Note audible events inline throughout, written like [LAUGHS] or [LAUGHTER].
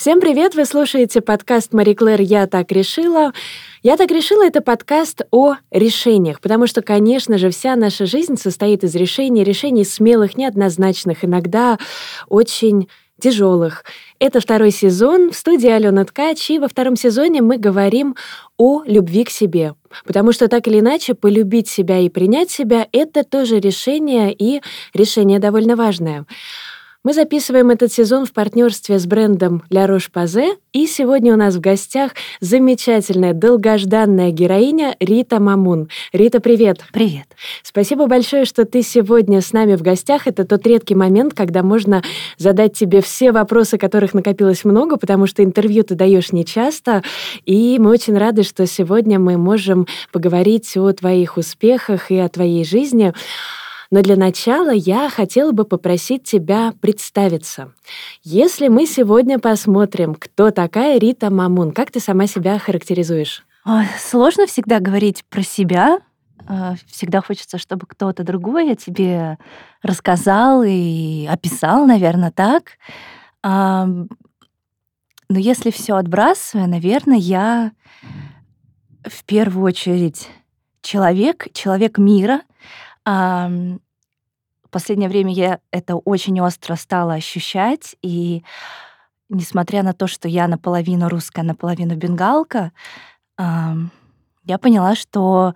Всем привет! Вы слушаете подкаст Мари Клэр «Я так решила». «Я так решила» — это подкаст о решениях, потому что, конечно же, вся наша жизнь состоит из решений, решений смелых, неоднозначных, иногда очень тяжелых. Это второй сезон в студии Алена Ткач, и во втором сезоне мы говорим о любви к себе. Потому что так или иначе полюбить себя и принять себя — это тоже решение, и решение довольно важное. Мы записываем этот сезон в партнерстве с брендом La Roche-Posay, и сегодня у нас в гостях замечательная, долгожданная героиня Рита Мамун. Рита, привет! Привет! Спасибо большое, что ты сегодня с нами в гостях. Это тот редкий момент, когда можно задать тебе все вопросы, которых накопилось много, потому что интервью ты даешь нечасто, и мы очень рады, что сегодня мы можем поговорить о твоих успехах и о твоей жизни. Но для начала я хотела бы попросить тебя представиться. Если мы сегодня посмотрим, кто такая Рита Мамун, как ты сама себя характеризуешь? Ой, сложно всегда говорить про себя. А, всегда хочется, чтобы кто-то другой о тебе рассказал и описал, наверное, так. Но если все отбрасывая, наверное, я в первую очередь человек, человек мира, в последнее время я это очень остро стала ощущать, и несмотря на то, что я наполовину русская, наполовину бенгалка, я поняла, что,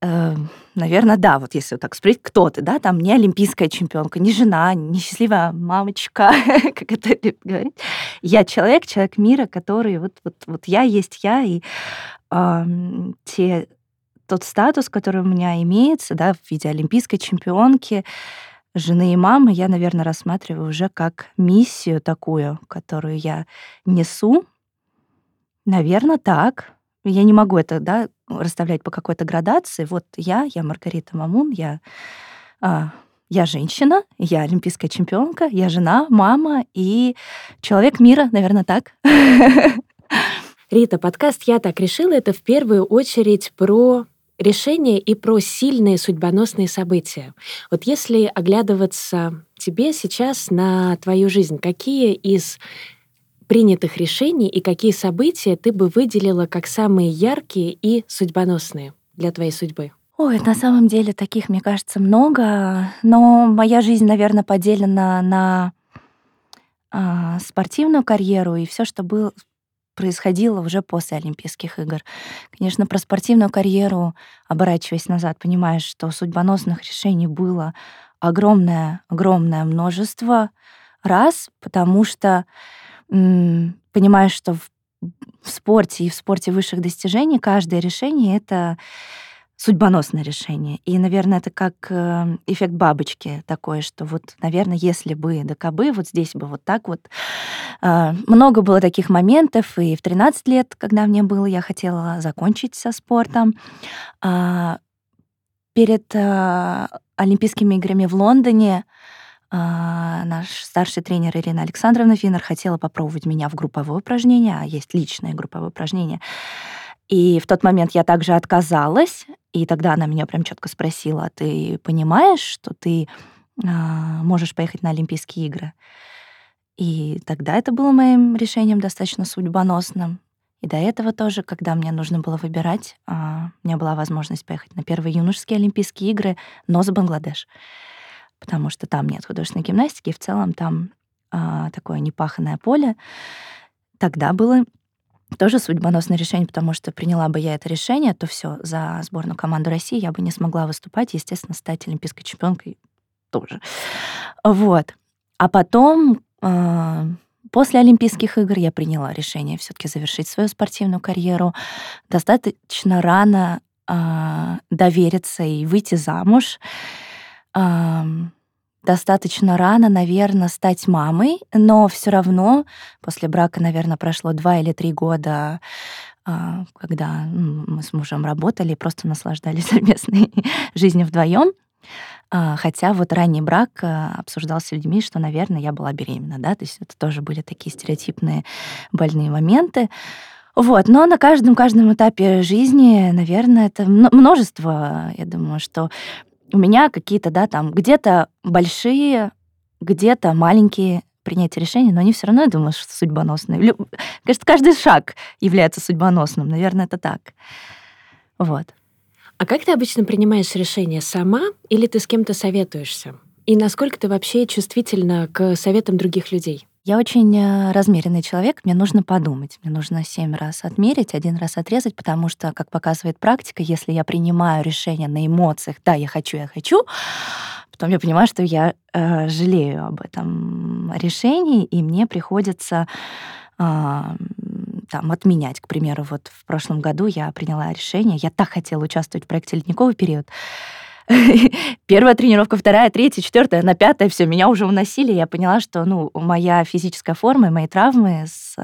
э, наверное, да, вот если вот так спросить, кто ты, да, там не олимпийская чемпионка, не жена, не счастливая мамочка, [LAUGHS] как это говорить. Я человек, человек мира, который вот, вот, вот я есть я, и те тот статус, который у меня имеется, да, в виде олимпийской чемпионки, жены и мамы, я, наверное, рассматриваю уже как миссию такую, которую я несу. Наверное, так. Я не могу это, да, расставлять по какой-то градации. Вот я, я Маргарита Мамун, я, а, я женщина, я олимпийская чемпионка, я жена, мама и человек мира, наверное, так. [LAUGHS] Рита, подкаст «Я так решила» — это в первую очередь про решения и про сильные судьбоносные события. Вот если оглядываться тебе сейчас на твою жизнь, какие из принятых решений и какие события ты бы выделила как самые яркие и судьбоносные для твоей судьбы? Ой, на самом деле таких, мне кажется, много, но моя жизнь, наверное, поделена на а, спортивную карьеру и все, что было, происходило уже после Олимпийских игр. Конечно, про спортивную карьеру, оборачиваясь назад, понимаешь, что судьбоносных решений было огромное, огромное множество раз, потому что понимаешь, что в, в спорте и в спорте высших достижений каждое решение это судьбоносное решение. И, наверное, это как э, эффект бабочки такой, что вот, наверное, если бы да кабы, вот здесь бы вот так вот. Э, много было таких моментов, и в 13 лет, когда мне было, я хотела закончить со спортом. А, перед э, Олимпийскими играми в Лондоне наш старший тренер Ирина Александровна Финнер хотела попробовать меня в групповое упражнение, а есть личное групповое упражнение. И в тот момент я также отказалась, и тогда она меня прям четко спросила, ты понимаешь, что ты а, можешь поехать на Олимпийские игры? И тогда это было моим решением достаточно судьбоносным. И до этого тоже, когда мне нужно было выбирать, а, у меня была возможность поехать на первые юношеские Олимпийские игры, но за Бангладеш. Потому что там нет художественной гимнастики, и в целом там а, такое непаханное поле. Тогда было тоже судьбоносное решение, потому что приняла бы я это решение, то все за сборную команду России я бы не смогла выступать, естественно, стать олимпийской чемпионкой тоже. Вот. А потом, э, после Олимпийских игр, я приняла решение все-таки завершить свою спортивную карьеру. Достаточно рано э, довериться и выйти замуж. Достаточно рано, наверное, стать мамой, но все равно после брака, наверное, прошло два или три года, а, когда мы с мужем работали, просто наслаждались [LAUGHS] совместной жизнью вдвоем. А, хотя вот ранний брак а, обсуждался с людьми, что, наверное, я была беременна, да, то есть это тоже были такие стереотипные больные моменты. Вот, но на каждом, каждом этапе жизни, наверное, это множество, я думаю, что у меня какие-то, да, там где-то большие, где-то маленькие принятия решений, но они все равно, я думаю, что судьбоносные. Кажется, каждый шаг является судьбоносным. Наверное, это так. Вот. А как ты обычно принимаешь решение сама или ты с кем-то советуешься? И насколько ты вообще чувствительна к советам других людей? Я очень э, размеренный человек, мне нужно подумать. Мне нужно семь раз отмерить, один раз отрезать, потому что, как показывает практика, если я принимаю решение на эмоциях, да, я хочу, я хочу, потом я понимаю, что я э, жалею об этом решении, и мне приходится э, там отменять. К примеру, вот в прошлом году я приняла решение, я так хотела участвовать в проекте «Ледниковый период», [LAUGHS] Первая тренировка, вторая, третья, четвертая, на пятая, все, меня уже уносили. Я поняла, что ну, моя физическая форма и мои травмы с,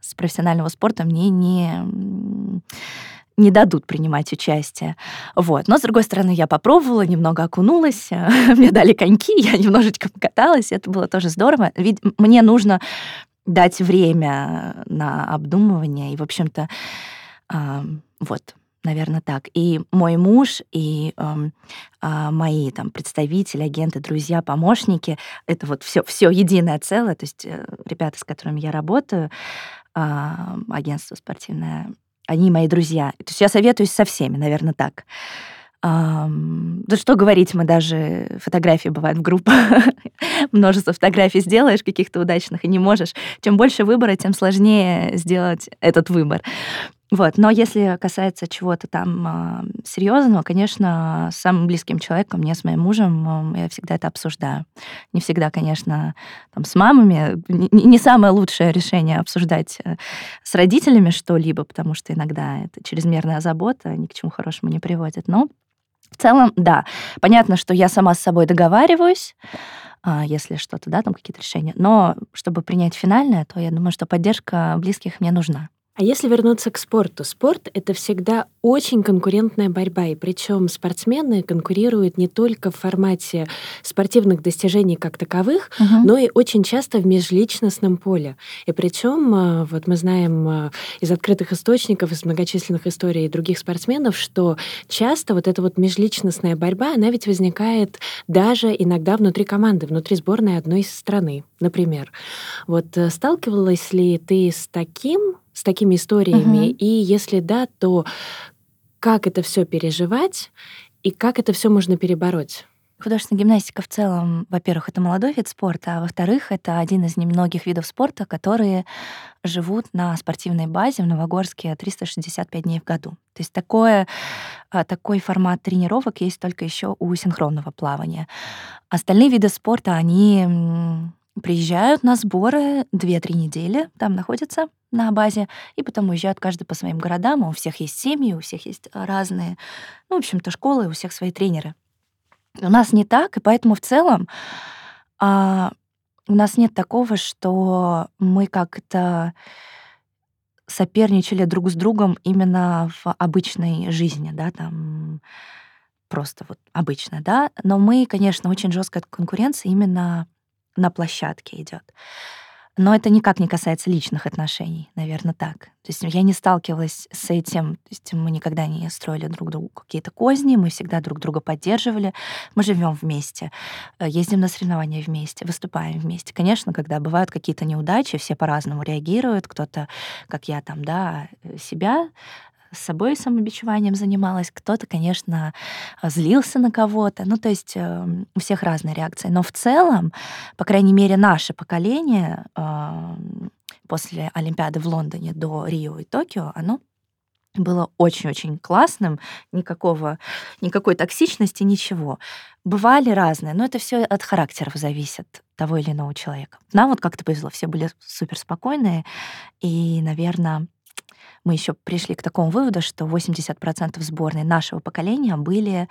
с профессионального спорта мне не не дадут принимать участие. Вот. Но, с другой стороны, я попробовала, немного окунулась, [LAUGHS] мне дали коньки, я немножечко покаталась, это было тоже здорово. Ведь мне нужно дать время на обдумывание, и, в общем-то, э, вот, наверное, так. И мой муж, и э, э, мои там представители, агенты, друзья, помощники, это вот все, все единое целое. То есть э, ребята, с которыми я работаю, э, агентство спортивное, они мои друзья. То есть я советуюсь со всеми, наверное, так. Um, да что говорить, мы даже фотографии бывают в группах. [LAUGHS] Множество фотографий сделаешь каких-то удачных и не можешь. Чем больше выбора, тем сложнее сделать этот выбор. Вот. Но если касается чего-то там э, серьезного, конечно, с самым близким человеком, мне с моим мужем, э, я всегда это обсуждаю. Не всегда, конечно, там, с мамами. Не, не самое лучшее решение обсуждать э, с родителями что-либо, потому что иногда это чрезмерная забота ни к чему хорошему не приводит. Но в целом, да. Понятно, что я сама с собой договариваюсь, если что-то, да, там какие-то решения. Но чтобы принять финальное, то я думаю, что поддержка близких мне нужна. А если вернуться к спорту? Спорт — это всегда очень конкурентная борьба, и причем спортсмены конкурируют не только в формате спортивных достижений как таковых, угу. но и очень часто в межличностном поле. И причем, а, вот мы знаем а, из открытых источников, из многочисленных историй других спортсменов, что часто вот эта вот межличностная борьба, она ведь возникает даже иногда внутри команды, внутри сборной одной страны, например. Вот э, сталкивалась ли ты с таким с такими историями? Угу. И если да, то как это все переживать и как это все можно перебороть? Художественная гимнастика в целом, во-первых, это молодой вид спорта, а во-вторых, это один из немногих видов спорта, которые живут на спортивной базе в Новогорске 365 дней в году. То есть такое, а, такой формат тренировок есть только еще у синхронного плавания. Остальные виды спорта, они приезжают на сборы 2-3 недели, там находятся на базе, и потом уезжают каждый по своим городам. У всех есть семьи, у всех есть разные, ну, в общем-то, школы, у всех свои тренеры. У нас не так, и поэтому в целом а, у нас нет такого, что мы как-то соперничали друг с другом именно в обычной жизни, да, там просто вот обычно, да, но мы, конечно, очень жесткая конкуренция именно на площадке идет. Но это никак не касается личных отношений, наверное, так. То есть я не сталкивалась с этим, то есть мы никогда не строили друг другу какие-то козни, мы всегда друг друга поддерживали, мы живем вместе, э, ездим на соревнования вместе, выступаем вместе. Конечно, когда бывают какие-то неудачи, все по-разному реагируют, кто-то, как я там, да, э, себя с собой самобичеванием занималась, кто-то, конечно, злился на кого-то. Ну, то есть э, у всех разные реакции. Но в целом, по крайней мере, наше поколение э, после Олимпиады в Лондоне до Рио и Токио, оно было очень-очень классным, никакого, никакой токсичности, ничего. Бывали разные, но это все от характеров зависит того или иного человека. Нам вот как-то повезло, все были супер спокойные, и, наверное, мы еще пришли к такому выводу, что 80% сборной нашего поколения были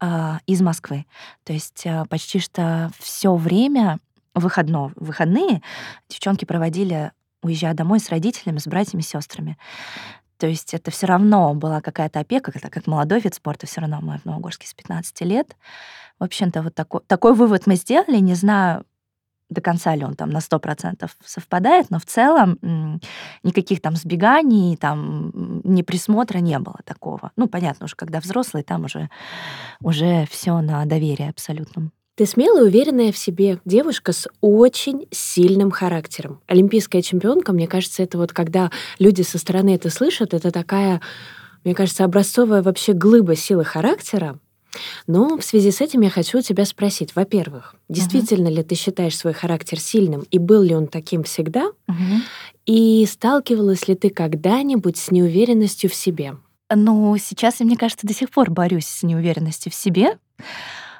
э, из Москвы. То есть э, почти что все время выходно, выходные девчонки проводили, уезжая домой с родителями, с братьями, с сестрами. То есть это все равно была какая-то опека, это как молодой вид спорта, все равно мы в Новогорске с 15 лет. В общем-то, вот такой, такой вывод мы сделали. Не знаю, до конца ли он там на 100% совпадает, но в целом никаких там сбеганий, там ни присмотра не было такого. Ну, понятно, уже когда взрослый, там уже, уже все на доверие абсолютном. Ты смелая, уверенная в себе девушка с очень сильным характером. Олимпийская чемпионка, мне кажется, это вот когда люди со стороны это слышат, это такая, мне кажется, образцовая вообще глыба силы характера. Но в связи с этим я хочу у тебя спросить, во-первых, действительно uh-huh. ли ты считаешь свой характер сильным, и был ли он таким всегда? Uh-huh. И сталкивалась ли ты когда-нибудь с неуверенностью в себе? Ну, сейчас, мне кажется, до сих пор борюсь с неуверенностью в себе.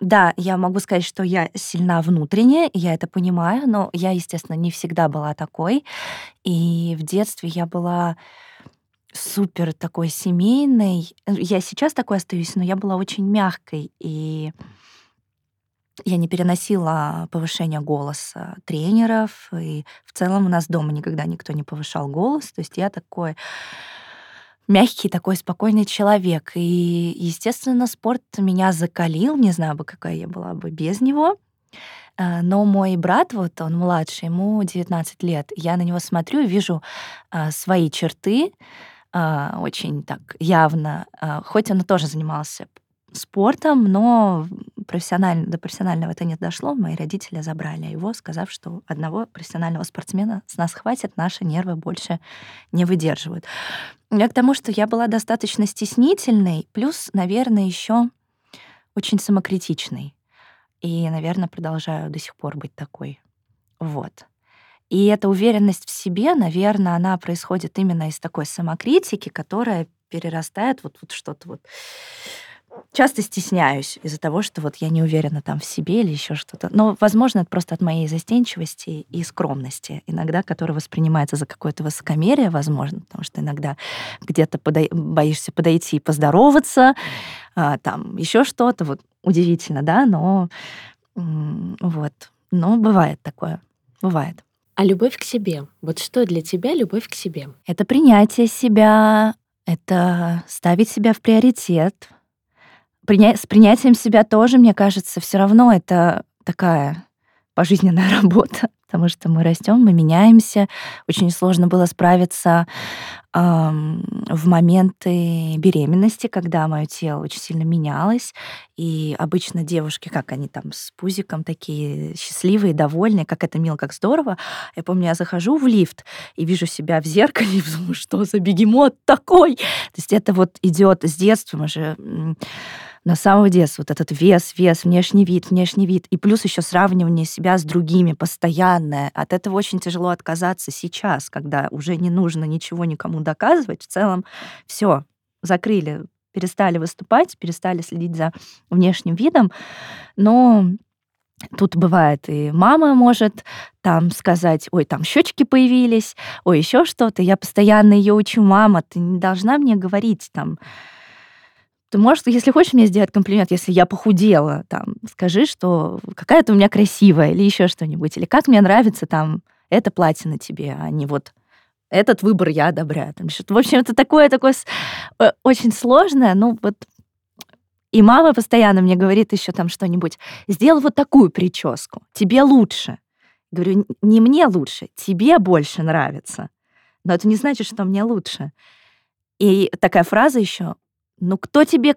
Да, я могу сказать, что я сильна внутренне, я это понимаю, но я, естественно, не всегда была такой. И в детстве я была супер такой семейной. Я сейчас такой остаюсь, но я была очень мягкой, и я не переносила повышение голоса тренеров, и в целом у нас дома никогда никто не повышал голос. То есть я такой мягкий такой спокойный человек. И, естественно, спорт меня закалил. Не знаю бы, какая я была бы без него. А, но мой брат, вот он младший, ему 19 лет. Я на него смотрю и вижу а, свои черты, очень так явно. Хоть он тоже занимался спортом, но профессионально, до профессионального это не дошло. Мои родители забрали его, сказав, что одного профессионального спортсмена с нас хватит, наши нервы больше не выдерживают. Я к тому, что я была достаточно стеснительной, плюс, наверное, еще очень самокритичной. И, наверное, продолжаю до сих пор быть такой. Вот. И эта уверенность в себе, наверное, она происходит именно из такой самокритики, которая перерастает вот, вот что-то вот часто стесняюсь из-за того, что вот я не уверена там в себе или еще что-то. Но, возможно, это просто от моей застенчивости и скромности, иногда, которая воспринимается за какое-то высокомерие, возможно, потому что иногда где-то подой... боишься подойти и поздороваться, а, там еще что-то, вот удивительно, да, но вот, но бывает такое, бывает. А любовь к себе, вот что для тебя любовь к себе? Это принятие себя, это ставить себя в приоритет, приня... с принятием себя тоже, мне кажется, все равно это такая пожизненная [LAUGHS] работа, потому что мы растем, мы меняемся. Очень сложно было справиться эм, в моменты беременности, когда мое тело очень сильно менялось. И обычно девушки, как они там с пузиком такие счастливые, довольные, как это мило, как здорово. Я помню, я захожу в лифт и вижу себя в зеркале и [LAUGHS] думаю, что за бегемот такой? То есть это вот идет с детства, мы же на самого детства вот этот вес, вес, внешний вид, внешний вид, и плюс еще сравнивание себя с другими постоянное. От этого очень тяжело отказаться сейчас, когда уже не нужно ничего никому доказывать. В целом все, закрыли, перестали выступать, перестали следить за внешним видом, но Тут бывает и мама может там сказать, ой, там щечки появились, ой, еще что-то. Я постоянно ее учу, мама, ты не должна мне говорить там, ты можешь, если хочешь мне сделать комплимент, если я похудела, там, скажи, что какая ты у меня красивая или еще что-нибудь, или как мне нравится там это платье на тебе, а не вот этот выбор я одобряю. Там, в общем, это такое, такое э, очень сложное, ну вот и мама постоянно мне говорит еще там что-нибудь, сделай вот такую прическу, тебе лучше. Говорю, не мне лучше, тебе больше нравится. Но это не значит, что мне лучше. И такая фраза еще, ну кто тебе,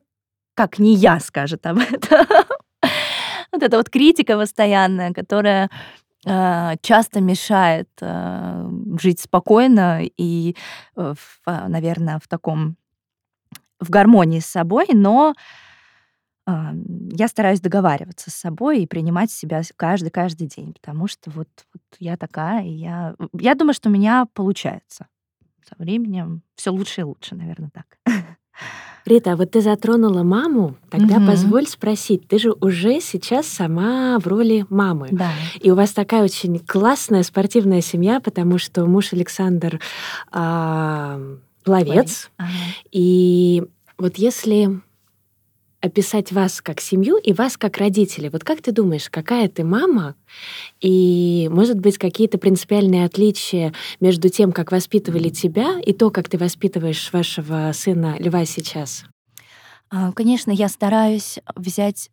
как не я, скажет об этом? [LAUGHS] Вот эта вот критика постоянная, которая э, часто мешает э, жить спокойно и, э, наверное, в таком в гармонии с собой, но я стараюсь договариваться с собой и принимать себя каждый каждый день, потому что вот, вот я такая, и я я думаю, что у меня получается. Со временем все лучше и лучше, наверное, так. [LAUGHS] Рита, а вот ты затронула маму, тогда угу. позволь спросить, ты же уже сейчас сама в роли мамы. Да. И у вас такая очень классная спортивная семья, потому что муж Александр э, пловец. Ага. И вот если описать вас как семью и вас как родителей. Вот как ты думаешь, какая ты мама? И, может быть, какие-то принципиальные отличия между тем, как воспитывали тебя, и то, как ты воспитываешь вашего сына Льва сейчас? А, конечно, я стараюсь взять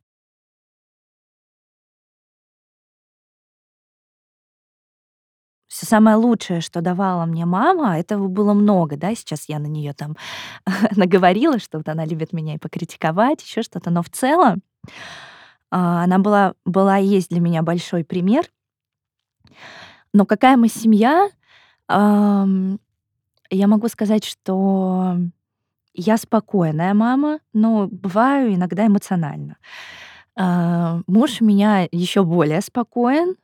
все самое лучшее, что давала мне мама, этого было много, да, сейчас я на нее там [LAUGHS] наговорила, что вот она любит меня и покритиковать, еще что-то, но в целом А, она была, была и есть для меня большой пример. Но какая мы семья, я могу сказать, что я спокойная мама, но бываю иногда эмоционально. А, муж у меня еще более спокоен.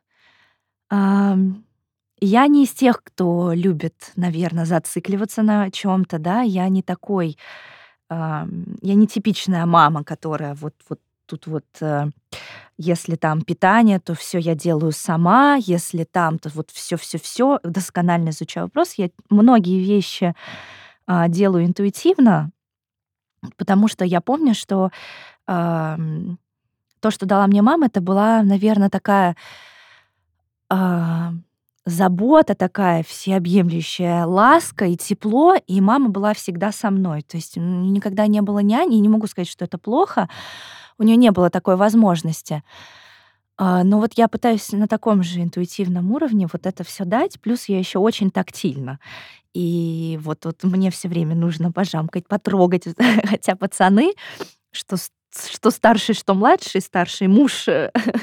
Я не из тех, кто любит, наверное, зацикливаться на чем-то, да. Я не такой, я не типичная мама, которая вот вот тут вот, э, если там питание, то все я делаю сама, если там, то вот все, все, все досконально изучаю вопрос. Я многие вещи а, делаю интуитивно, потому что я помню, что а, то, что дала мне мама, это была, наверное, такая а, забота такая всеобъемлющая, ласка и тепло, и мама была всегда со мной. То есть никогда не было няни, и не могу сказать, что это плохо, у нее не было такой возможности. А, но вот я пытаюсь на таком же интуитивном уровне вот это все дать, плюс я еще очень тактильна. И вот, вот мне все время нужно пожамкать, потрогать, [LAUGHS] хотя пацаны, что что старший, что младший, старший муж,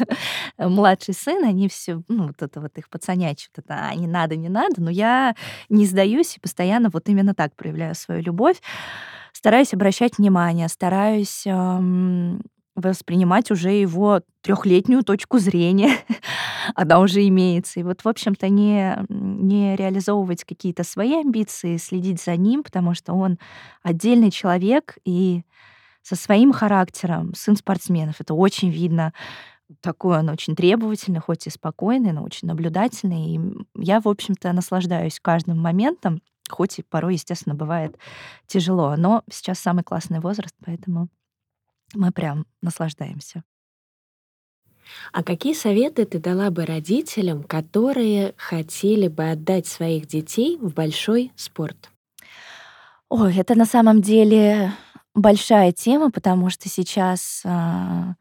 [LAUGHS] младший сын, они все, ну, вот это вот их пацанячат, это а, не надо, не надо, но я не сдаюсь и постоянно вот именно так проявляю свою любовь. Стараюсь обращать внимание, стараюсь эм, воспринимать уже его трехлетнюю точку зрения, [LAUGHS] она уже имеется. И вот, в общем-то, не, не реализовывать какие-то свои амбиции, следить за ним, потому что он отдельный человек и со своим характером, сын спортсменов. Это очень видно. Такой он очень требовательный, хоть и спокойный, но очень наблюдательный. И я, в общем-то, наслаждаюсь каждым моментом, хоть и порой, естественно, бывает тяжело. Но сейчас самый классный возраст, поэтому мы прям наслаждаемся. А какие советы ты дала бы родителям, которые хотели бы отдать своих детей в большой спорт? Ой, это на самом деле большая тема, потому что сейчас, а,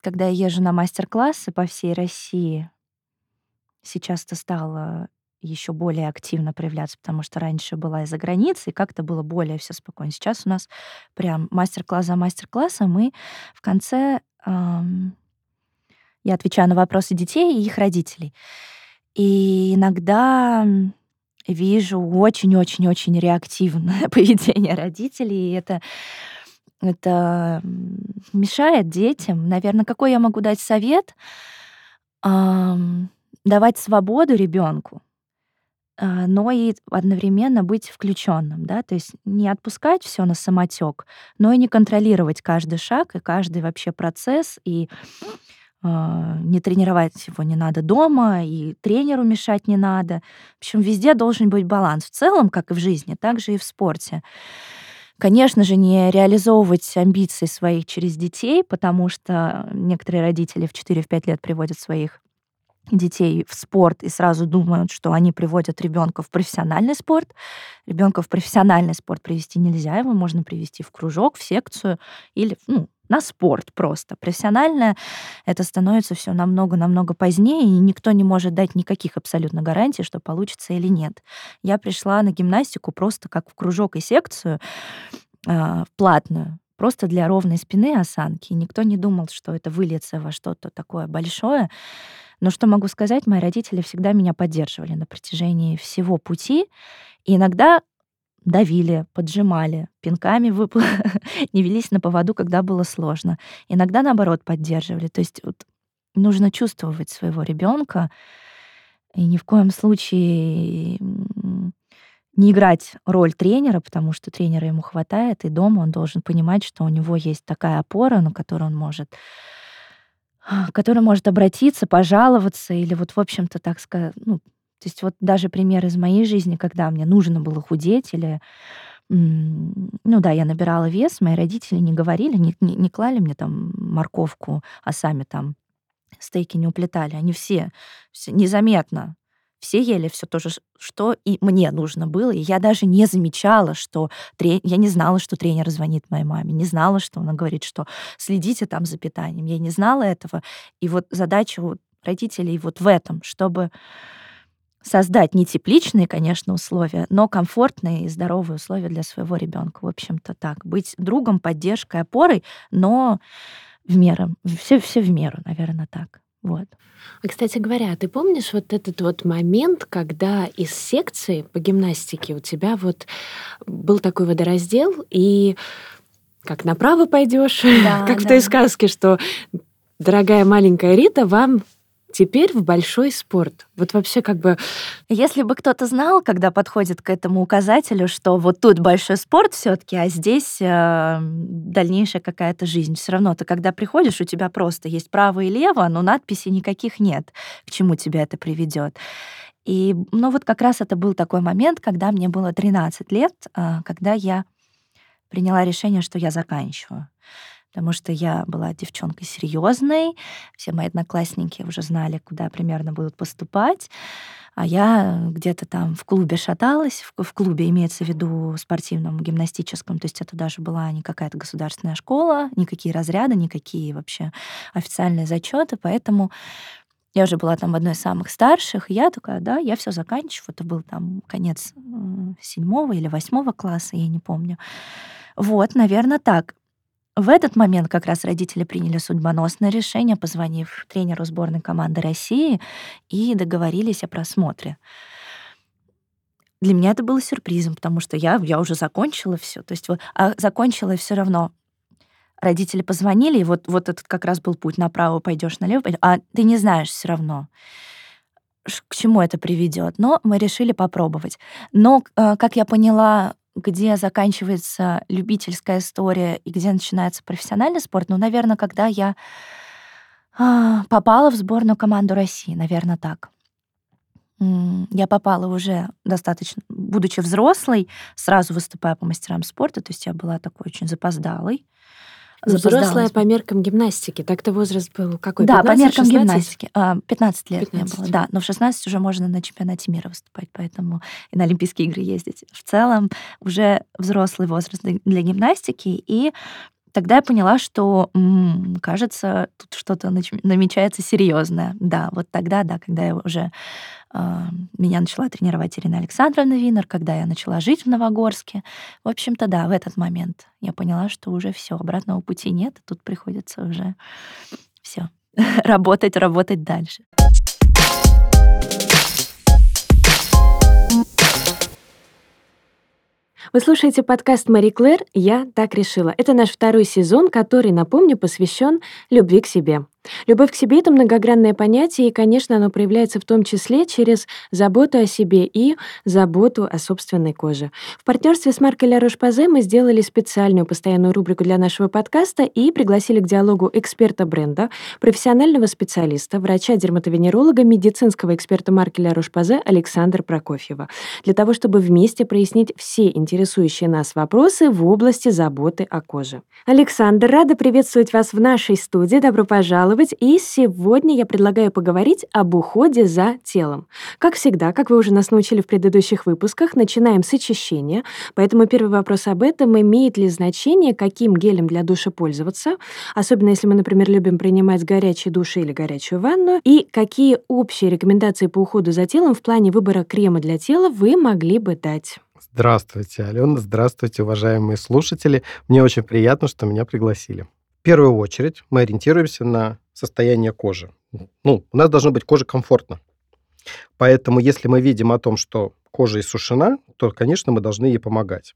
когда я езжу на мастер-классы по всей России, сейчас это стало еще более активно проявляться, потому что раньше была из-за границы, и как-то было более все спокойно. Сейчас у нас прям мастер-класс за мастер-классом, и в конце эм, я отвечаю на вопросы детей и их родителей. И иногда вижу очень-очень-очень реактивное [LAUGHS] поведение родителей, и это это мешает детям. Наверное, какой я могу дать совет? Давать свободу ребенку а, но и одновременно быть включенным, да, то есть не отпускать все на самотек, но и не контролировать каждый шаг и каждый вообще процесс, и не тренировать его не надо дома, и тренеру мешать не надо. В общем, везде должен быть баланс. В целом, как и в жизни, так же и в спорте. Конечно же, не реализовывать амбиции своих через детей, потому что некоторые родители в 4-5 лет приводят своих детей в спорт и сразу думают, что они приводят ребенка в профессиональный спорт. Ребенка в профессиональный спорт привести нельзя, его можно привести в кружок, в секцию или ну, на спорт просто. Профессиональное это становится все намного-намного позднее, и никто не может дать никаких абсолютно гарантий, что получится или нет. Я пришла на гимнастику просто как в кружок и секцию э, платную, просто для ровной спины осанки. И никто не думал, что это выльется во что-то такое большое. Но что могу сказать, мои родители всегда меня поддерживали на протяжении всего пути. И иногда давили, поджимали, пинками выпл... [LAUGHS] не велись на поводу, когда было сложно. Иногда, наоборот, поддерживали. То есть вот, нужно чувствовать своего ребенка и ни в коем случае не играть роль тренера, потому что тренера ему хватает, и дома он должен понимать, что у него есть такая опора, на которую он может к которой может обратиться, пожаловаться или вот, в общем-то, так сказать, ну, то есть вот даже пример из моей жизни, когда мне нужно было худеть или ну да, я набирала вес, мои родители не говорили, не, не, не клали мне там морковку, а сами там стейки не уплетали. Они все, все незаметно все ели все то же, что и мне нужно было. И я даже не замечала, что... Трен... Я не знала, что тренер звонит моей маме, не знала, что она говорит, что следите там за питанием. Я не знала этого. И вот задача вот родителей вот в этом, чтобы создать не тепличные, конечно, условия, но комфортные и здоровые условия для своего ребенка. В общем-то так. Быть другом, поддержкой, опорой, но в меру. Все, все в меру, наверное, так. Вот. А, кстати говоря, ты помнишь вот этот вот момент, когда из секции по гимнастике у тебя вот был такой водораздел, и как направо пойдешь, [LAUGHS] да, как да. в той сказке, что дорогая маленькая Рита, вам теперь в большой спорт. Вот вообще как бы... Если бы кто-то знал, когда подходит к этому указателю, что вот тут большой спорт все таки а здесь э, дальнейшая какая-то жизнь. Все равно ты, когда приходишь, у тебя просто есть право и лево, но надписей никаких нет, к чему тебя это приведет. И, ну, вот как раз это был такой момент, когда мне было 13 лет, э, когда я приняла решение, что я заканчиваю потому что я была девчонкой серьезной, все мои одноклассники уже знали, куда примерно будут поступать, а я где-то там в клубе шаталась, в, в клубе имеется в виду спортивном, гимнастическом, то есть это даже была не какая-то государственная школа, никакие разряды, никакие вообще официальные зачеты, поэтому я уже была там в одной из самых старших, и я такая, да, я все заканчиваю. Это был там конец седьмого или восьмого класса, я не помню. Вот, наверное, так. В этот момент как раз родители приняли судьбоносное решение, позвонив тренеру сборной команды России и договорились о просмотре. Для меня это было сюрпризом, потому что я, я уже закончила все. То есть, а закончила и все равно родители позвонили, и вот, вот этот как раз был путь направо пойдешь, налево пойдешь, а ты не знаешь все равно, к чему это приведет. Но мы решили попробовать. Но, э, как я поняла, где заканчивается любительская история и где начинается профессиональный спорт, ну, наверное, когда я а, попала в сборную команду России, наверное, так. Я попала уже достаточно, будучи взрослой, сразу выступая по мастерам спорта, то есть я была такой очень запоздалой. Взрослая по меркам гимнастики. Так-то возраст был какой? Да, 15, по меркам 16? гимнастики. 15 лет 15. мне было, да. Но в 16 уже можно на чемпионате мира выступать, поэтому и на Олимпийские игры ездить. В целом уже взрослый возраст для гимнастики. И тогда я поняла, что, м, кажется, тут что-то намечается серьезное. Да, вот тогда, да, когда я уже меня начала тренировать Ирина Александровна Винер, когда я начала жить в Новогорске. В общем-то, да, в этот момент я поняла, что уже все, обратного пути нет, тут приходится уже все [LAUGHS] работать, работать дальше. Вы слушаете подкаст Мари Клэр «Я так решила». Это наш второй сезон, который, напомню, посвящен любви к себе. Любовь к себе — это многогранное понятие, и, конечно, оно проявляется в том числе через заботу о себе и заботу о собственной коже. В партнерстве с маркой La Roche-Posay мы сделали специальную постоянную рубрику для нашего подкаста и пригласили к диалогу эксперта бренда, профессионального специалиста, врача-дерматовенеролога, медицинского эксперта марки La Roche-Posay Александра Прокофьева, для того, чтобы вместе прояснить все интересующие нас вопросы в области заботы о коже. Александр, рада приветствовать вас в нашей студии. Добро пожаловать пожаловать, и сегодня я предлагаю поговорить об уходе за телом. Как всегда, как вы уже нас научили в предыдущих выпусках, начинаем с очищения, поэтому первый вопрос об этом, имеет ли значение, каким гелем для душа пользоваться, особенно если мы, например, любим принимать горячий душ или горячую ванну, и какие общие рекомендации по уходу за телом в плане выбора крема для тела вы могли бы дать? Здравствуйте, Алена, здравствуйте, уважаемые слушатели. Мне очень приятно, что меня пригласили. В первую очередь мы ориентируемся на состояние кожи. Ну, у нас должна быть кожа комфортна. Поэтому, если мы видим о том, что кожа иссушена, то, конечно, мы должны ей помогать.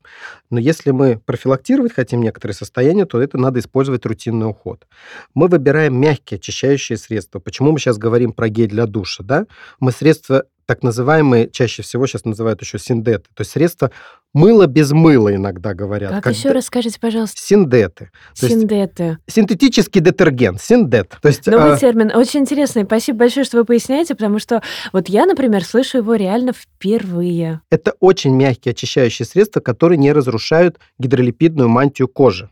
Но если мы профилактировать хотим некоторые состояния, то это надо использовать рутинный уход. Мы выбираем мягкие очищающие средства. Почему мы сейчас говорим про гель для душа? Да? Мы средства так называемые, чаще всего сейчас называют еще синдеты, то есть средства мыло без мыла иногда говорят. Как, как еще раз скажите, пожалуйста? Синдеты. То синдеты. синтетический детергент, синдет. То есть, Новый а... термин, очень интересный. Спасибо большое, что вы поясняете, потому что вот я, например, слышу его реально впервые. Это очень мягкие очищающие средства, которые не разрушают гидролипидную мантию кожи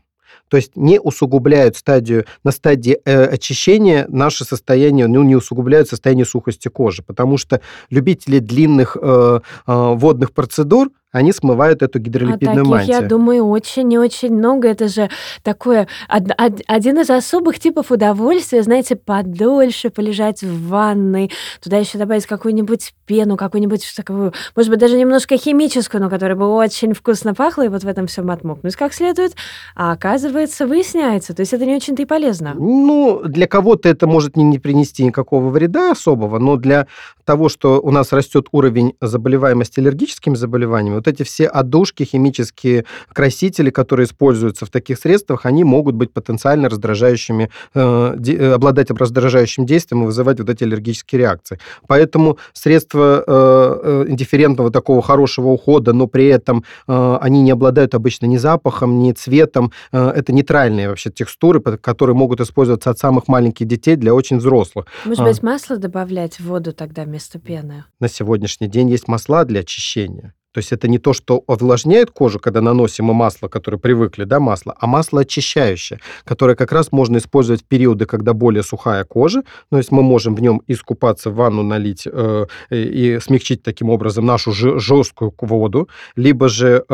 то есть не усугубляют стадию, на стадии э, очищения наше состояние, ну, не усугубляют состояние сухости кожи, потому что любители длинных э, э, водных процедур, они смывают эту гидролипидную а таких, мантию. я думаю, очень и очень много. Это же такое од, од, один из особых типов удовольствия, знаете, подольше полежать в ванной, туда еще добавить какую-нибудь пену, какую-нибудь такую, может быть, даже немножко химическую, но которая бы очень вкусно пахла, и вот в этом всем отмокнуть как следует. А оказывается, выясняется, то есть это не очень-то и полезно. Ну, для кого-то это может не, не принести никакого вреда особого, но для того, что у нас растет уровень заболеваемости аллергическими заболеваниями, вот эти все одушки, химические красители, которые используются в таких средствах, они могут быть потенциально раздражающими, э, де, обладать раздражающим действием и вызывать вот эти аллергические реакции. Поэтому средства э, индифферентного такого хорошего ухода, но при этом э, они не обладают обычно ни запахом, ни цветом. Э, это нейтральные вообще текстуры, которые могут использоваться от самых маленьких детей для очень взрослых. Может быть, масло добавлять в воду тогда вместо пены? На сегодняшний день есть масла для очищения. То есть это не то, что увлажняет кожу, когда наносим мы масло, которое привыкли, да, масло, а масло очищающее, которое как раз можно использовать в периоды, когда более сухая кожа, то есть мы можем в нем искупаться, в ванну налить э, и смягчить таким образом нашу жесткую воду, либо же э,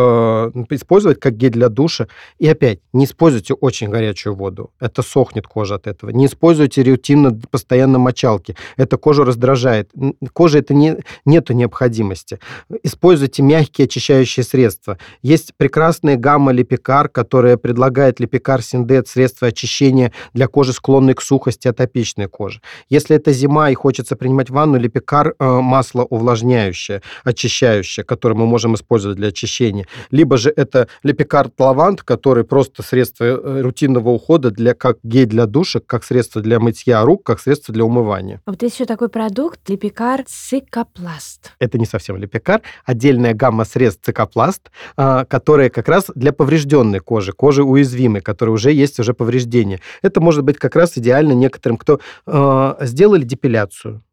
использовать как гель для душа. И опять, не используйте очень горячую воду, это сохнет кожа от этого. Не используйте рутинно, постоянно мочалки, это кожу раздражает. Кожа это не, нету необходимости. Используйте мягкие очищающие средства. Есть прекрасная гамма Липикар, которая предлагает Липикар Синдет средства очищения для кожи, склонной к сухости, атопичной кожи. Если это зима и хочется принимать ванну, Lipikar э, масло увлажняющее, очищающее, которое мы можем использовать для очищения. Либо же это Lipikar Lavant, который просто средство э, рутинного ухода для как гель для душа, как средство для мытья рук, как средство для умывания. Вот есть еще такой продукт Lipikar Cicaplast. Это не совсем Lipikar, отдельная гамма средств Cicaplast, а, которые как раз для поврежденной кожи, кожи уязвимой, которой уже есть уже повреждение. Это может быть как раз идеально некоторым, кто э, сделали депиляцию,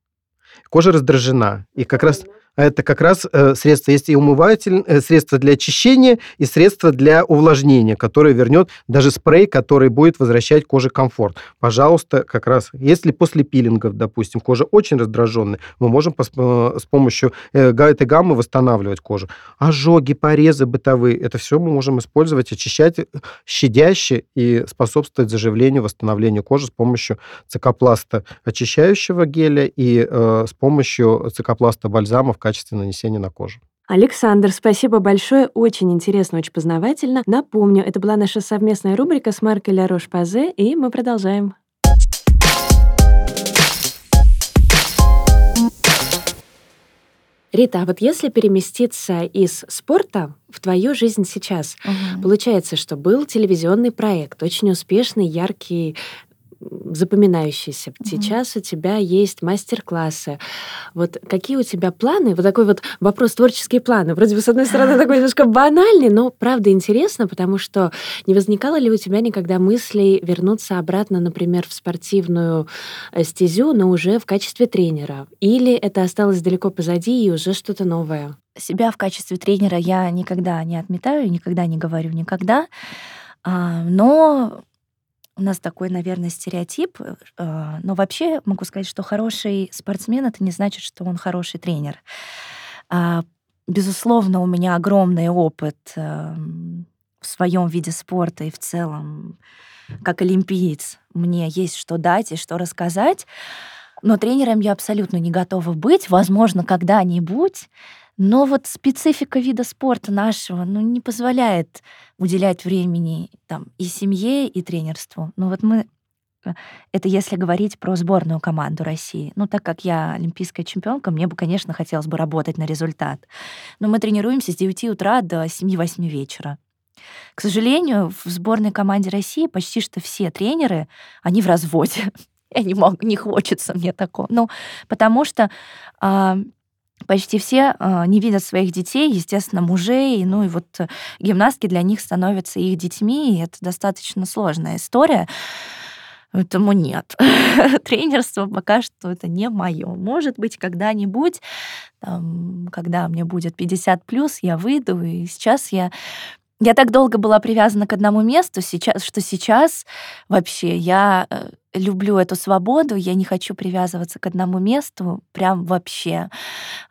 кожа раздражена, и как раз это как раз э, средство, есть и умыватель, э, средство для очищения, и средство для увлажнения, которое вернет даже спрей, который будет возвращать коже комфорт. Пожалуйста, как раз, если после пилингов, допустим, кожа очень раздраженная, мы можем э, с помощью этой гаммы восстанавливать кожу. Ожоги, порезы бытовые, это все мы можем использовать, очищать щадяще и способствовать заживлению, восстановлению кожи с помощью цикопласта очищающего геля и э, с помощью цикопласта бальзамов, качестве нанесения на кожу. Александр, спасибо большое. Очень интересно, очень познавательно. Напомню, это была наша совместная рубрика с Маркой Ля Рош-Пазе, и мы продолжаем. Рита, а вот если переместиться из спорта в твою жизнь сейчас, угу. получается, что был телевизионный проект, очень успешный, яркий, запоминающийся. Mm-hmm. Сейчас у тебя есть мастер-классы. Вот какие у тебя планы? Вот такой вот вопрос, творческие планы. Вроде бы, с одной стороны, такой немножко [LAUGHS] банальный, но правда интересно, потому что не возникало ли у тебя никогда мыслей вернуться обратно, например, в спортивную э, стезю, но уже в качестве тренера? Или это осталось далеко позади и уже что-то новое? Себя в качестве тренера я никогда не отметаю, никогда не говорю никогда. А, но у нас такой, наверное, стереотип. Э, но вообще могу сказать, что хороший спортсмен это не значит, что он хороший тренер. А, безусловно, у меня огромный опыт эм, в своем виде спорта и в целом, как олимпиец, мне есть что дать и что рассказать. Но тренером я абсолютно не готова быть. Возможно, когда-нибудь но вот специфика вида спорта нашего ну, не позволяет уделять времени там, и семье, и тренерству. Ну вот мы э, это если говорить про сборную команду России. Ну, так как я олимпийская чемпионка, мне бы, конечно, хотелось бы работать на результат. Но мы тренируемся с 9 утра до 7-8 вечера. К сожалению, в сборной команде России почти что все тренеры, они в разводе. Я не могу, не хочется мне такого. Ну, потому что а, почти все э, не видят своих детей, естественно, мужей, ну и вот э, гимнастки для них становятся их детьми, и это достаточно сложная история. Поэтому нет. [LAUGHS] Тренерство пока что это не мое. Может быть, когда-нибудь, там, когда мне будет 50 плюс, я выйду, и сейчас я я так долго была привязана к одному месту, сейчас, что сейчас вообще я э, люблю эту свободу, я не хочу привязываться к одному месту, прям вообще.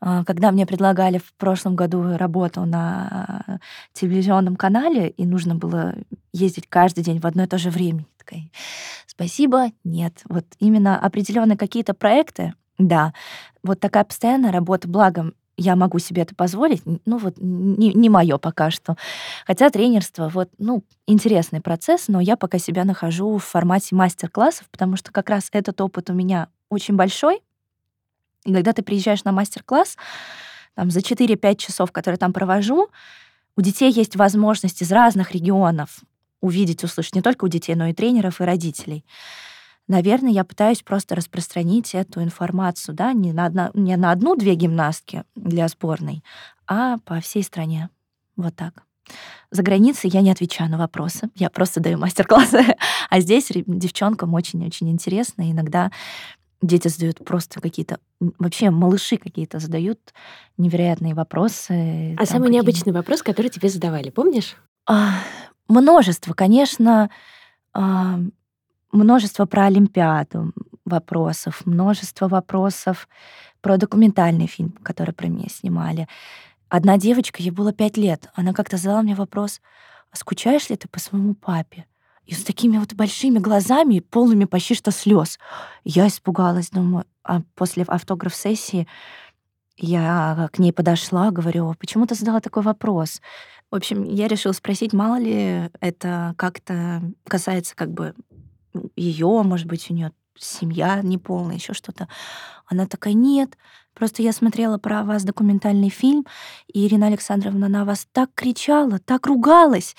А, когда мне предлагали в прошлом году работу на телевизионном канале, и нужно было ездить каждый день в одно и то же время, такая, спасибо, нет. Вот именно определенные какие-то проекты, да, вот такая постоянная работа, благом я могу себе это позволить, ну вот не, не мое пока что. Хотя тренерство, вот, ну, интересный процесс, но я пока себя нахожу в формате мастер-классов, потому что как раз этот опыт у меня очень большой. И когда ты приезжаешь на мастер-класс, там, за 4-5 часов, которые там провожу, у детей есть возможность из разных регионов увидеть, услышать не только у детей, но и тренеров, и родителей наверное, я пытаюсь просто распространить эту информацию, да, не на, одно, не на одну-две гимнастки для сборной, а по всей стране. Вот так. За границей я не отвечаю на вопросы, я просто даю мастер-классы. [LAUGHS] А здесь девчонкам очень-очень интересно. Иногда дети задают просто какие-то, вообще малыши какие-то задают невероятные вопросы. А самый необычный вопрос, который тебе задавали, помнишь? А, множество, конечно. А, множество про Олимпиаду вопросов, множество вопросов про документальный фильм, который про меня снимали. Одна девочка, ей было пять лет, она как-то задала мне вопрос, а скучаешь ли ты по своему папе? И с такими вот большими глазами, полными почти что слез. Я испугалась, думаю, а после автограф-сессии я к ней подошла, говорю, почему ты задала такой вопрос? В общем, я решила спросить, мало ли это как-то касается как бы ее, может быть, у нее семья неполная, еще что-то. Она такая, нет, просто я смотрела про вас документальный фильм, и Ирина Александровна на вас так кричала, так ругалась,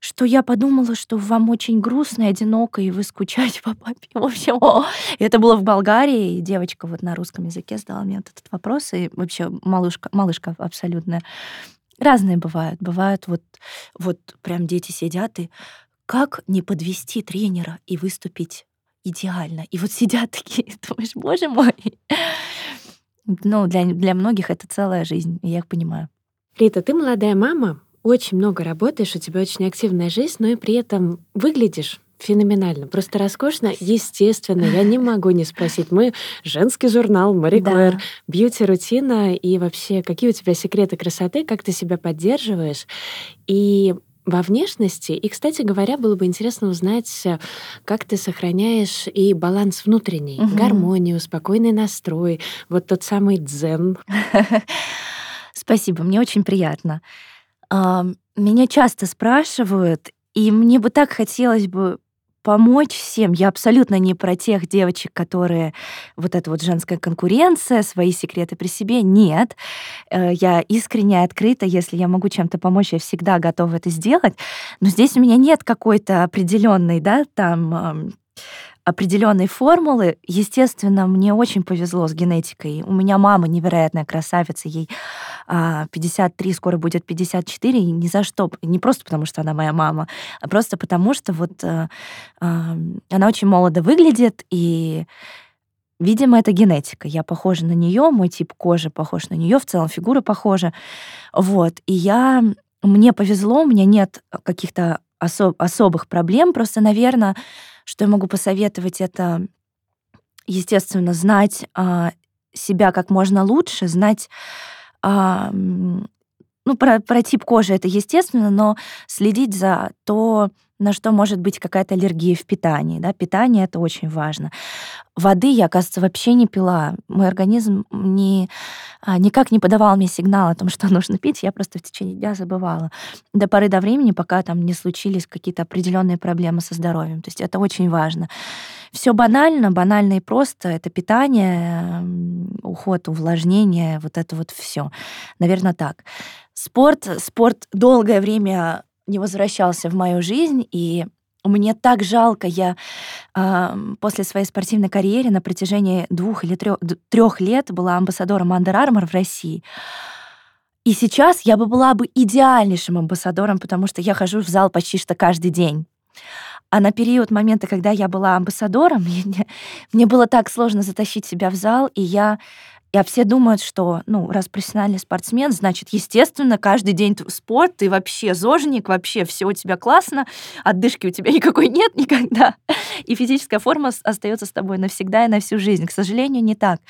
что я подумала, что вам очень грустно и одиноко, и вы скучаете по папе. В общем, о, это было в Болгарии, и девочка вот на русском языке задала мне этот вопрос, и вообще малышка, малышка абсолютно разные бывают. Бывают вот, вот прям дети сидят и как не подвести тренера и выступить идеально. И вот сидят [LAUGHS] такие, думаешь, боже мой. Ну, для, для многих это целая жизнь, я их понимаю. Рита, ты молодая мама, очень много работаешь, у тебя очень активная жизнь, но и при этом выглядишь феноменально, просто роскошно, естественно. Я не могу не спросить. Мы женский журнал Мари да. бьюти-рутина и вообще какие у тебя секреты красоты, как ты себя поддерживаешь. И во внешности. И, кстати говоря, было бы интересно узнать, э, как ты сохраняешь и баланс внутренний, угу. гармонию, спокойный настрой, вот тот самый дзен. [LAUGHS] Спасибо, мне очень приятно. Меня часто спрашивают, и мне бы так хотелось бы помочь всем. Я абсолютно не про тех девочек, которые вот эта вот женская конкуренция, свои секреты при себе. Нет. Э, я искренне открыта. Если я могу чем-то помочь, я всегда готова это сделать. Но здесь у меня нет какой-то определенной, да, там определенной формулы. Естественно, мне очень повезло с генетикой. У меня мама невероятная красавица, ей 53, а, скоро будет 54, и ни за что, не просто потому, что она моя мама, а просто потому, что вот э, она очень молодо выглядит, и Видимо, это генетика. Я похожа на нее, мой тип кожи похож на нее, в целом фигура похожа. Вот. И я... Мне повезло, у меня нет каких-то особ, особых проблем. Просто, наверное, что я могу посоветовать, это, естественно, знать а, себя как можно лучше, знать ну, про, про тип кожи это естественно, но следить за то, на что может быть какая-то аллергия в питании. Да? Питание — это очень важно. Воды я, оказывается, вообще не пила. Мой организм не, а, никак не подавал мне сигнал о том, [LAUGHS] что нужно пить. Я просто в течение дня забывала. До поры до времени, пока там не случились какие-то определенные проблемы со здоровьем. То есть это очень важно. Все банально, банально и просто. Это питание, уход, увлажнение, вот это вот все. Наверное, так. Спорт, спорт долгое время не возвращался в мою жизнь, и мне так жалко, я э, после своей спортивной карьеры на протяжении двух или трех, лет была амбассадором Under Armour в России. И сейчас я бы была бы идеальнейшим амбассадором, потому что я хожу в зал почти что каждый день. А на период момента, когда я была амбассадором, [LAUGHS] мне, мне было так сложно затащить себя в зал, и я а все думают, что, ну, раз профессиональный спортсмен, значит, естественно, каждый день спорт, ты вообще зожник, вообще все у тебя классно, отдышки у тебя [LAUGHS] никакой нет никогда. [LAUGHS] и физическая форма остается с тобой навсегда и на всю жизнь. К сожалению, не так.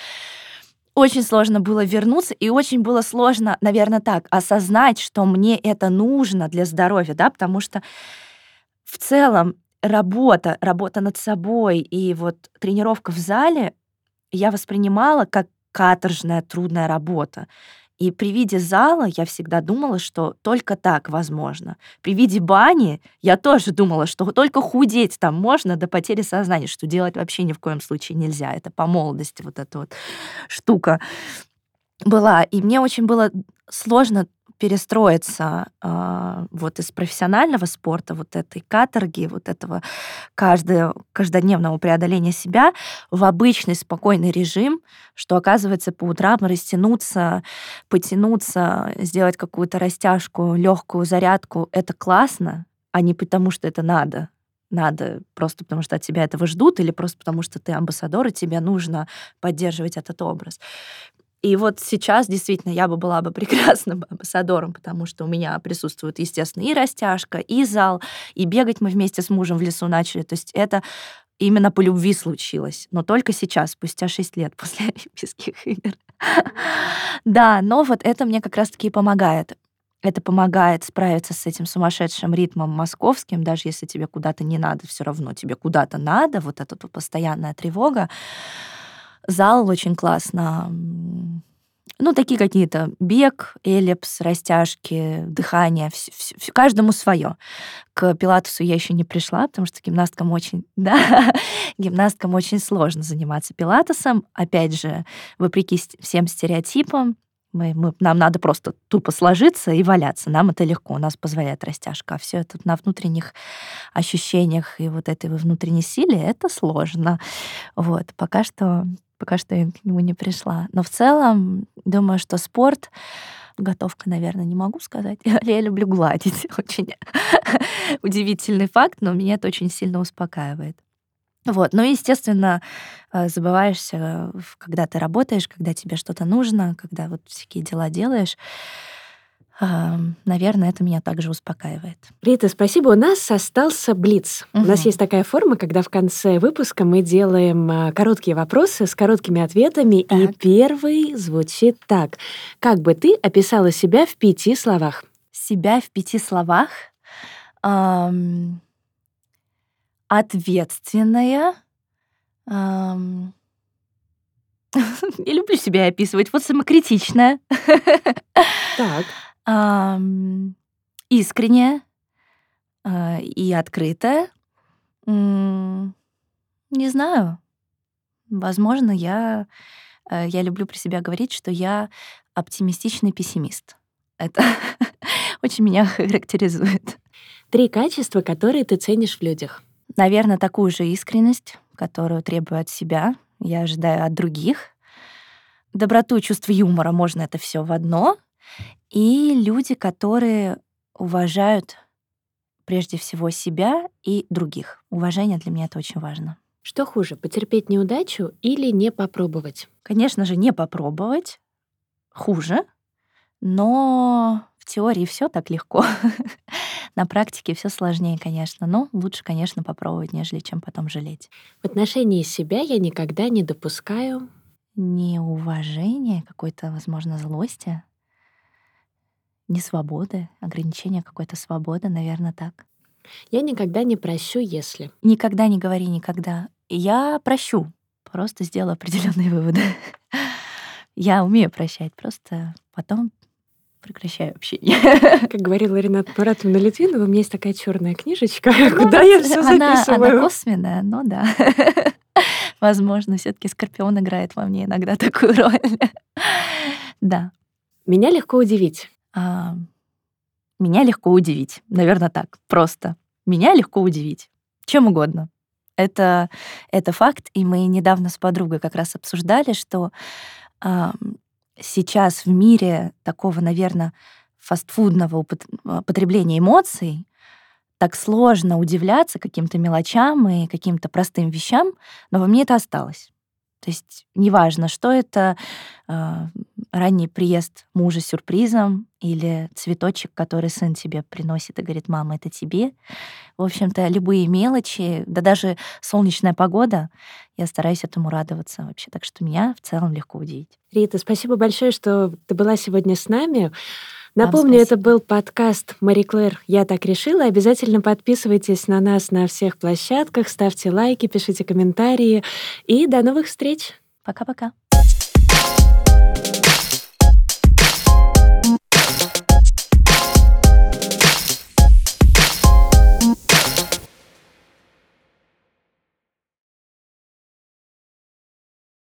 Очень сложно было вернуться, и очень было сложно, наверное, так, осознать, что мне это нужно для здоровья, да, потому что в целом работа, работа над собой и вот тренировка в зале я воспринимала как каторжная, трудная работа. И при виде зала я всегда думала, что только так возможно. При виде бани я тоже думала, что только худеть там можно до потери сознания, что делать вообще ни в коем случае нельзя. Это по молодости вот эта вот штука была. И мне очень было сложно перестроиться э, вот из профессионального спорта, вот этой каторги, вот этого каждого, каждодневного преодоления себя в обычный спокойный режим, что оказывается по утрам растянуться, потянуться, сделать какую-то растяжку, легкую зарядку, это классно, а не потому, что это надо надо просто потому, что от тебя этого ждут, или просто потому, что ты амбассадор, и тебе нужно поддерживать этот образ. И вот сейчас действительно я бы была бы прекрасным [LAUGHS] амбассадором, потому что у меня присутствует, естественно, и растяжка, и зал, и бегать мы вместе с мужем в лесу начали. То есть это именно по любви случилось. Но только сейчас, спустя 6 лет [LAUGHS] после Олимпийских игр. [LAUGHS] Да, но вот это мне как раз-таки помогает. Это помогает справиться с этим сумасшедшим ритмом московским, даже если тебе куда-то не надо, все равно тебе куда-то надо, вот эта постоянная тревога. Зал очень классно. Ну, такие какие-то бег, эллипс, растяжки, дыхание, вс- вс- каждому свое. К пилатесу я еще не пришла, потому что гимнасткам очень, [LAUGHS] да, гимнасткам очень сложно заниматься пилатесом. Опять же, вопреки всем стереотипам, мы, мы, нам надо просто тупо сложиться и валяться. Нам это легко, у нас позволяет растяжка. А все это на внутренних ощущениях и вот этой внутренней силе это сложно. Вот, пока что пока что я к нему не пришла. Но в целом, думаю, что спорт, готовка, наверное, не могу сказать. [LAUGHS] Я люблю гладить. [LAUGHS] Очень [LAUGHS] удивительный факт, но меня это очень сильно успокаивает. Вот. Ну, естественно, э, забываешься, когда ты работаешь, когда тебе что-то нужно, когда вот всякие дела делаешь наверное, это меня также успокаивает. Рита, спасибо. У нас остался блиц. Угу. У нас есть такая форма, когда в конце выпуска мы делаем а, короткие вопросы с короткими ответами. Так. И первый звучит так. Как бы ты описала себя в пяти словах? Себя в пяти словах? Эм, ответственная. Эм, я [LAUGHS] люблю себя описывать. Вот самокритичная. Так искренняя э, и открытая. Не знаю. Возможно, я, э, я люблю при себя говорить, что я оптимистичный пессимист. Это [LAUGHS] очень меня характеризует. Три качества, которые ты ценишь в людях. Наверное, такую же искренность, которую требую от себя, я ожидаю от других. Доброту и чувство юмора можно это все в одно и люди, которые уважают прежде всего себя и других. Уважение для меня это очень важно. Что хуже, потерпеть неудачу или не попробовать? Конечно же, не попробовать хуже, но в теории все так легко. [LAUGHS] На практике все сложнее, конечно, но лучше, конечно, попробовать, нежели чем потом жалеть. В отношении себя я никогда не допускаю неуважения, какой-то, возможно, злости, не свободы, ограничения какой-то свободы, наверное, так. Я никогда не прощу, если. Никогда не говори никогда. Я прощу. Просто сделаю определенные выводы. [LAUGHS] Я умею прощать, просто потом прекращаю общение. [LAUGHS] Как говорила Рената Маратовна Литвинова, у меня есть такая черная книжечка, ну, куда я все записываю. Она косвенная, но да. [LAUGHS] Возможно, все-таки Скорпион играет во мне иногда такую роль. Да. Меня легко удивить. А, меня легко удивить. Наверное, так. Просто. Меня легко удивить. Чем угодно. Это, это факт, и мы недавно с подругой как раз обсуждали, что э, сейчас в мире такого, наверное, фастфудного а, потребления эмоций так сложно удивляться каким-то мелочам и каким-то простым вещам, но во мне это осталось. То есть неважно, что это э, ранний приезд мужа сюрпризом или цветочек, который сын тебе приносит и говорит, мама, это тебе. В общем-то, любые мелочи, да даже солнечная погода, я стараюсь этому радоваться вообще. Так что меня в целом легко удивить. Рита, спасибо большое, что ты была сегодня с нами. Напомню, это был подкаст Мари Клэр «Я так решила». Обязательно подписывайтесь на нас на всех площадках, ставьте лайки, пишите комментарии. И до новых встреч. Пока-пока.